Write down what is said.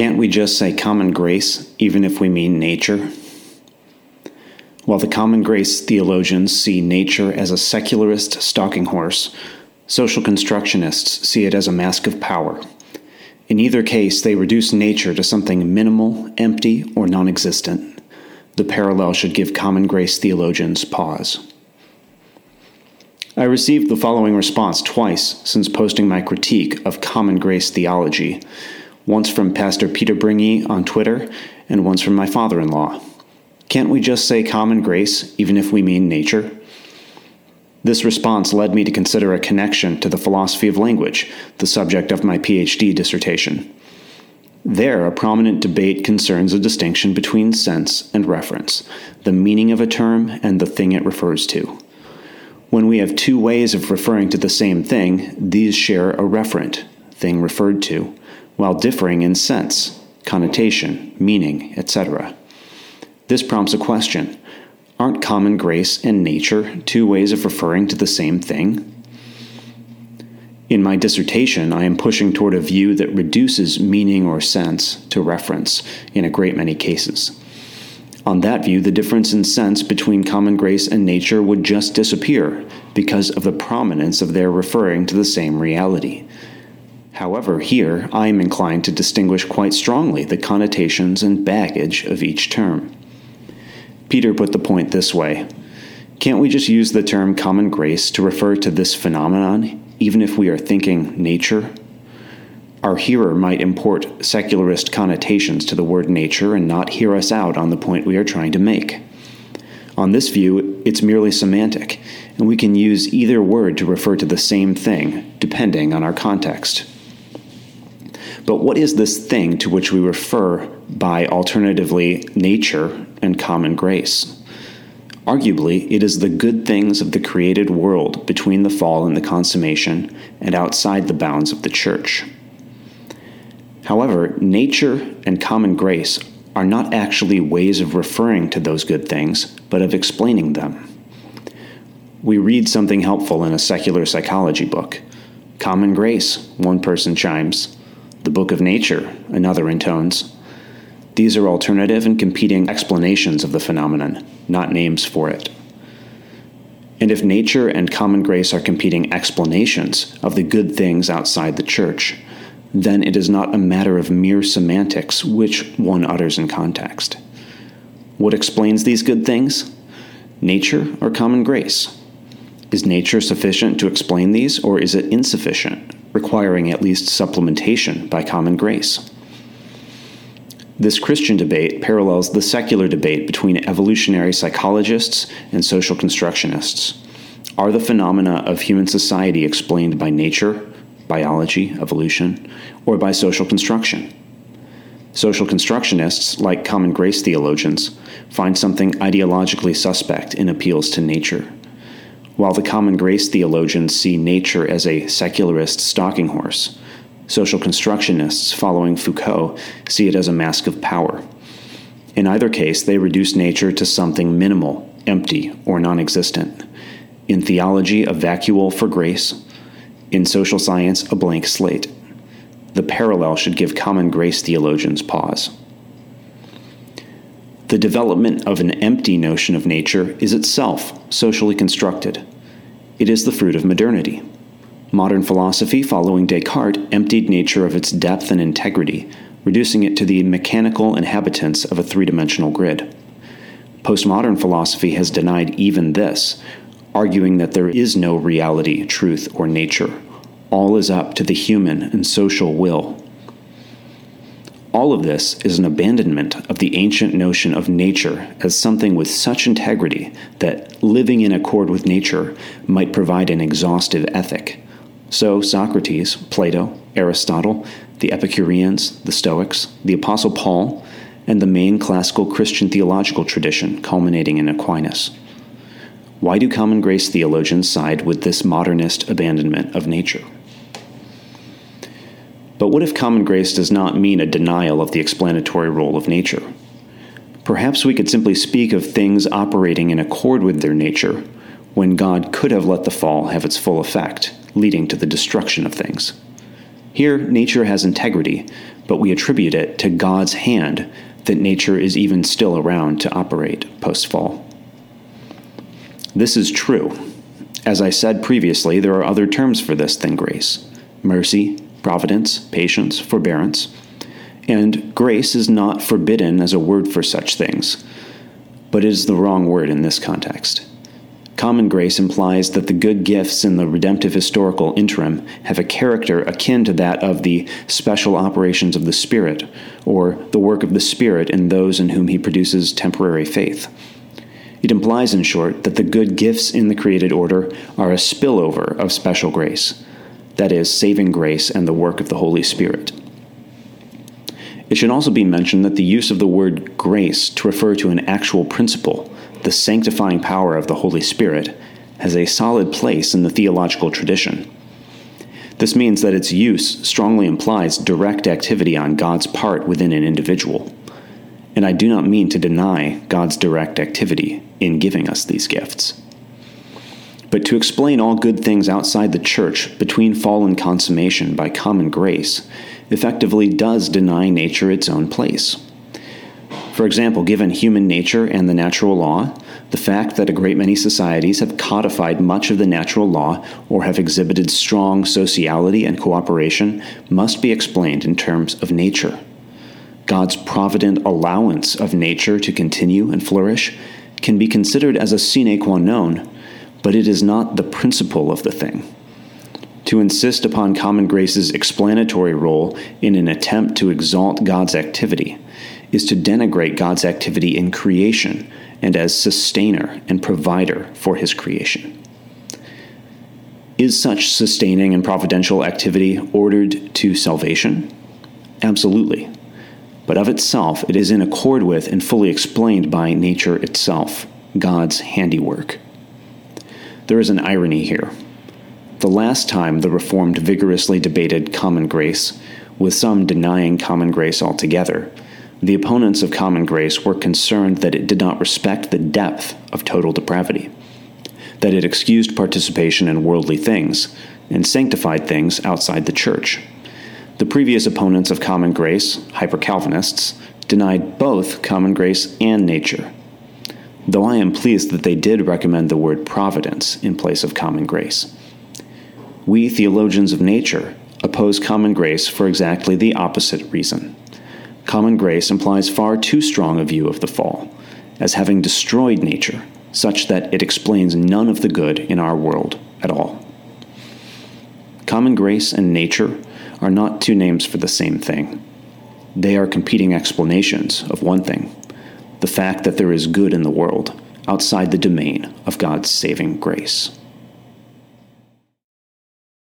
Can't we just say common grace, even if we mean nature? While the common grace theologians see nature as a secularist stalking horse, social constructionists see it as a mask of power. In either case, they reduce nature to something minimal, empty, or non existent. The parallel should give common grace theologians pause. I received the following response twice since posting my critique of common grace theology once from Pastor Peter Bringy on Twitter, and once from my father in law. Can't we just say common grace, even if we mean nature? This response led me to consider a connection to the philosophy of language, the subject of my PhD dissertation. There, a prominent debate concerns a distinction between sense and reference, the meaning of a term and the thing it refers to. When we have two ways of referring to the same thing, these share a referent, thing referred to, while differing in sense, connotation, meaning, etc. This prompts a question Aren't common grace and nature two ways of referring to the same thing? In my dissertation, I am pushing toward a view that reduces meaning or sense to reference in a great many cases. On that view, the difference in sense between common grace and nature would just disappear because of the prominence of their referring to the same reality. However, here I am inclined to distinguish quite strongly the connotations and baggage of each term. Peter put the point this way Can't we just use the term common grace to refer to this phenomenon, even if we are thinking nature? Our hearer might import secularist connotations to the word nature and not hear us out on the point we are trying to make. On this view, it's merely semantic, and we can use either word to refer to the same thing, depending on our context. But what is this thing to which we refer by alternatively nature and common grace? Arguably, it is the good things of the created world between the fall and the consummation and outside the bounds of the church. However, nature and common grace are not actually ways of referring to those good things, but of explaining them. We read something helpful in a secular psychology book. Common grace, one person chimes. The Book of Nature, another intones. These are alternative and competing explanations of the phenomenon, not names for it. And if nature and common grace are competing explanations of the good things outside the church, then it is not a matter of mere semantics which one utters in context. What explains these good things? Nature or common grace? Is nature sufficient to explain these, or is it insufficient? Requiring at least supplementation by common grace. This Christian debate parallels the secular debate between evolutionary psychologists and social constructionists. Are the phenomena of human society explained by nature, biology, evolution, or by social construction? Social constructionists, like common grace theologians, find something ideologically suspect in appeals to nature while the common grace theologians see nature as a secularist stalking horse. Social constructionists, following Foucault, see it as a mask of power. In either case, they reduce nature to something minimal, empty, or non existent. In theology, a vacuole for grace. In social science, a blank slate. The parallel should give common grace theologians pause. The development of an empty notion of nature is itself socially constructed. It is the fruit of modernity. Modern philosophy, following Descartes, emptied nature of its depth and integrity, reducing it to the mechanical inhabitants of a three dimensional grid. Postmodern philosophy has denied even this, arguing that there is no reality, truth, or nature. All is up to the human and social will. All of this is an abandonment of the ancient notion of nature as something with such integrity that living in accord with nature might provide an exhaustive ethic. So, Socrates, Plato, Aristotle, the Epicureans, the Stoics, the Apostle Paul, and the main classical Christian theological tradition culminating in Aquinas. Why do common grace theologians side with this modernist abandonment of nature? But what if common grace does not mean a denial of the explanatory role of nature? Perhaps we could simply speak of things operating in accord with their nature when God could have let the fall have its full effect, leading to the destruction of things. Here, nature has integrity, but we attribute it to God's hand that nature is even still around to operate post fall. This is true. As I said previously, there are other terms for this than grace mercy, providence, patience, forbearance. And grace is not forbidden as a word for such things, but is the wrong word in this context. Common grace implies that the good gifts in the redemptive historical interim have a character akin to that of the special operations of the Spirit, or the work of the Spirit in those in whom he produces temporary faith. It implies, in short, that the good gifts in the created order are a spillover of special grace, that is, saving grace and the work of the Holy Spirit. It should also be mentioned that the use of the word grace to refer to an actual principle the sanctifying power of the Holy Spirit, has a solid place in the theological tradition. This means that its use strongly implies direct activity on God's part within an individual. And I do not mean to deny God's direct activity in giving us these gifts. But to explain all good things outside the church between fall and consummation by common grace effectively does deny nature its own place. For example, given human nature and the natural law, the fact that a great many societies have codified much of the natural law or have exhibited strong sociality and cooperation must be explained in terms of nature. God's provident allowance of nature to continue and flourish can be considered as a sine qua non, but it is not the principle of the thing. To insist upon common grace's explanatory role in an attempt to exalt God's activity is to denigrate God's activity in creation and as sustainer and provider for his creation. Is such sustaining and providential activity ordered to salvation? Absolutely. But of itself, it is in accord with and fully explained by nature itself, God's handiwork. There is an irony here. The last time the Reformed vigorously debated common grace, with some denying common grace altogether, the opponents of common grace were concerned that it did not respect the depth of total depravity, that it excused participation in worldly things and sanctified things outside the church. The previous opponents of common grace, hyper Calvinists, denied both common grace and nature, though I am pleased that they did recommend the word providence in place of common grace. We theologians of nature oppose common grace for exactly the opposite reason. Common grace implies far too strong a view of the fall, as having destroyed nature, such that it explains none of the good in our world at all. Common grace and nature are not two names for the same thing. They are competing explanations of one thing the fact that there is good in the world outside the domain of God's saving grace.